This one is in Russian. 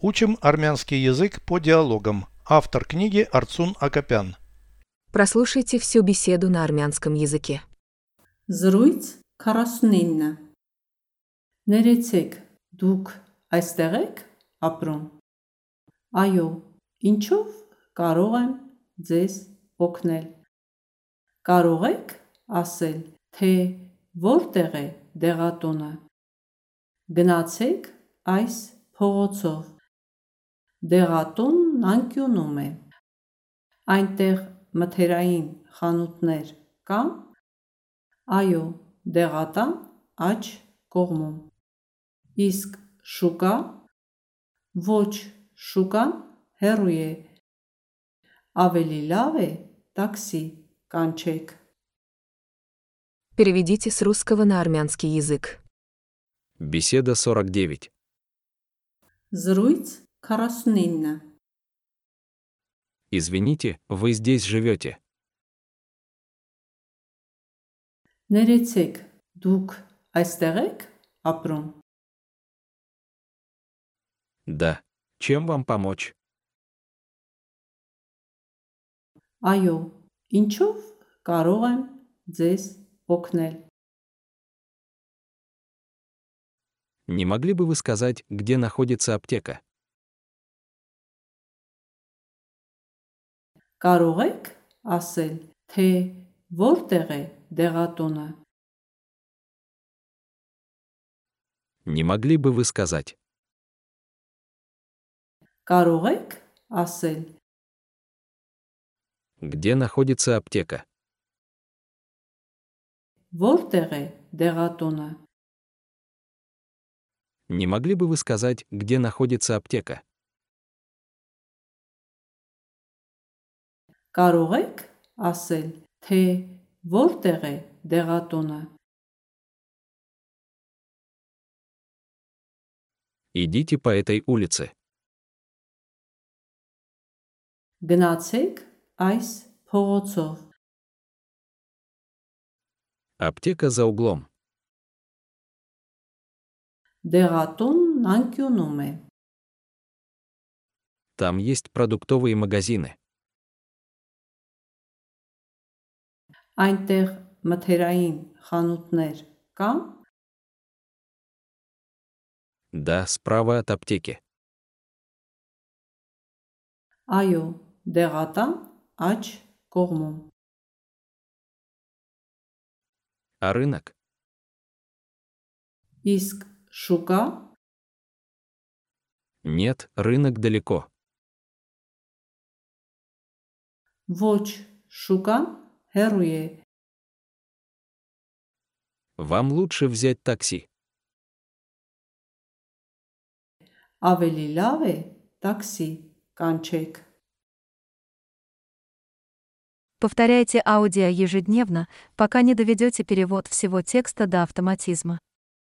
Учим армянский язык по диалогам. Автор книги Арцун Акопян. Прослушайте всю беседу на армянском языке. Զրույց 49 Ներեցեք, դուք այստեղ եք ապրում։ Այո, ինչով կարող եմ ձեզ օգնել։ Կարող եք ասել, թե որտեղ է դեղատունը։ Գնացեք այս փողոցով։ Դեղատունն անկյունում է։ Այնտեղ մթերային խանութներ կան։ Այո, դեղատան աջ կողմում։ Իսկ շուկա ոչ շուկան հեռու է։ Ավելի լավ է տաքսի կանչեք։ Переведите с русского на армянский язык. Беседа 49. Զրույց Караснынна. Извините, вы здесь живете. Нерецек, дук, айстерек, апром. Да. Чем вам помочь? Айо, инчов, кароем, дзес, окнель. Не могли бы вы сказать, где находится аптека? Կարող եք ասել, թե որտեղ է դեղատունը։ Не могли бы вы сказать? Կարող եք ասել, Где находится аптека? որտեղ է դեղատունը։ Не могли бы вы сказать, где находится аптека? Կարող եք ասել, թե որտեղ է դեղատունը։ Идите по этой улице. Գնացեք այս փողոցով։ Аптека за углом. Դեղատունն անկյունում է։ Там есть продуктовые магазины. Այնտեղ մթերային խանութներ կան։ Да, справа от аптеки. Այո, դեղատան աջ կողմում։ А рынок? Իսկ շուկա Нет, рынок далеко. ոչ շուկան հեռու է։ Вам лучше взять такси. Ավելի լավ է տաքսի կանչեք։ Повторяйте аудио ежедневно, пока не доведете перевод всего текста до автоматизма.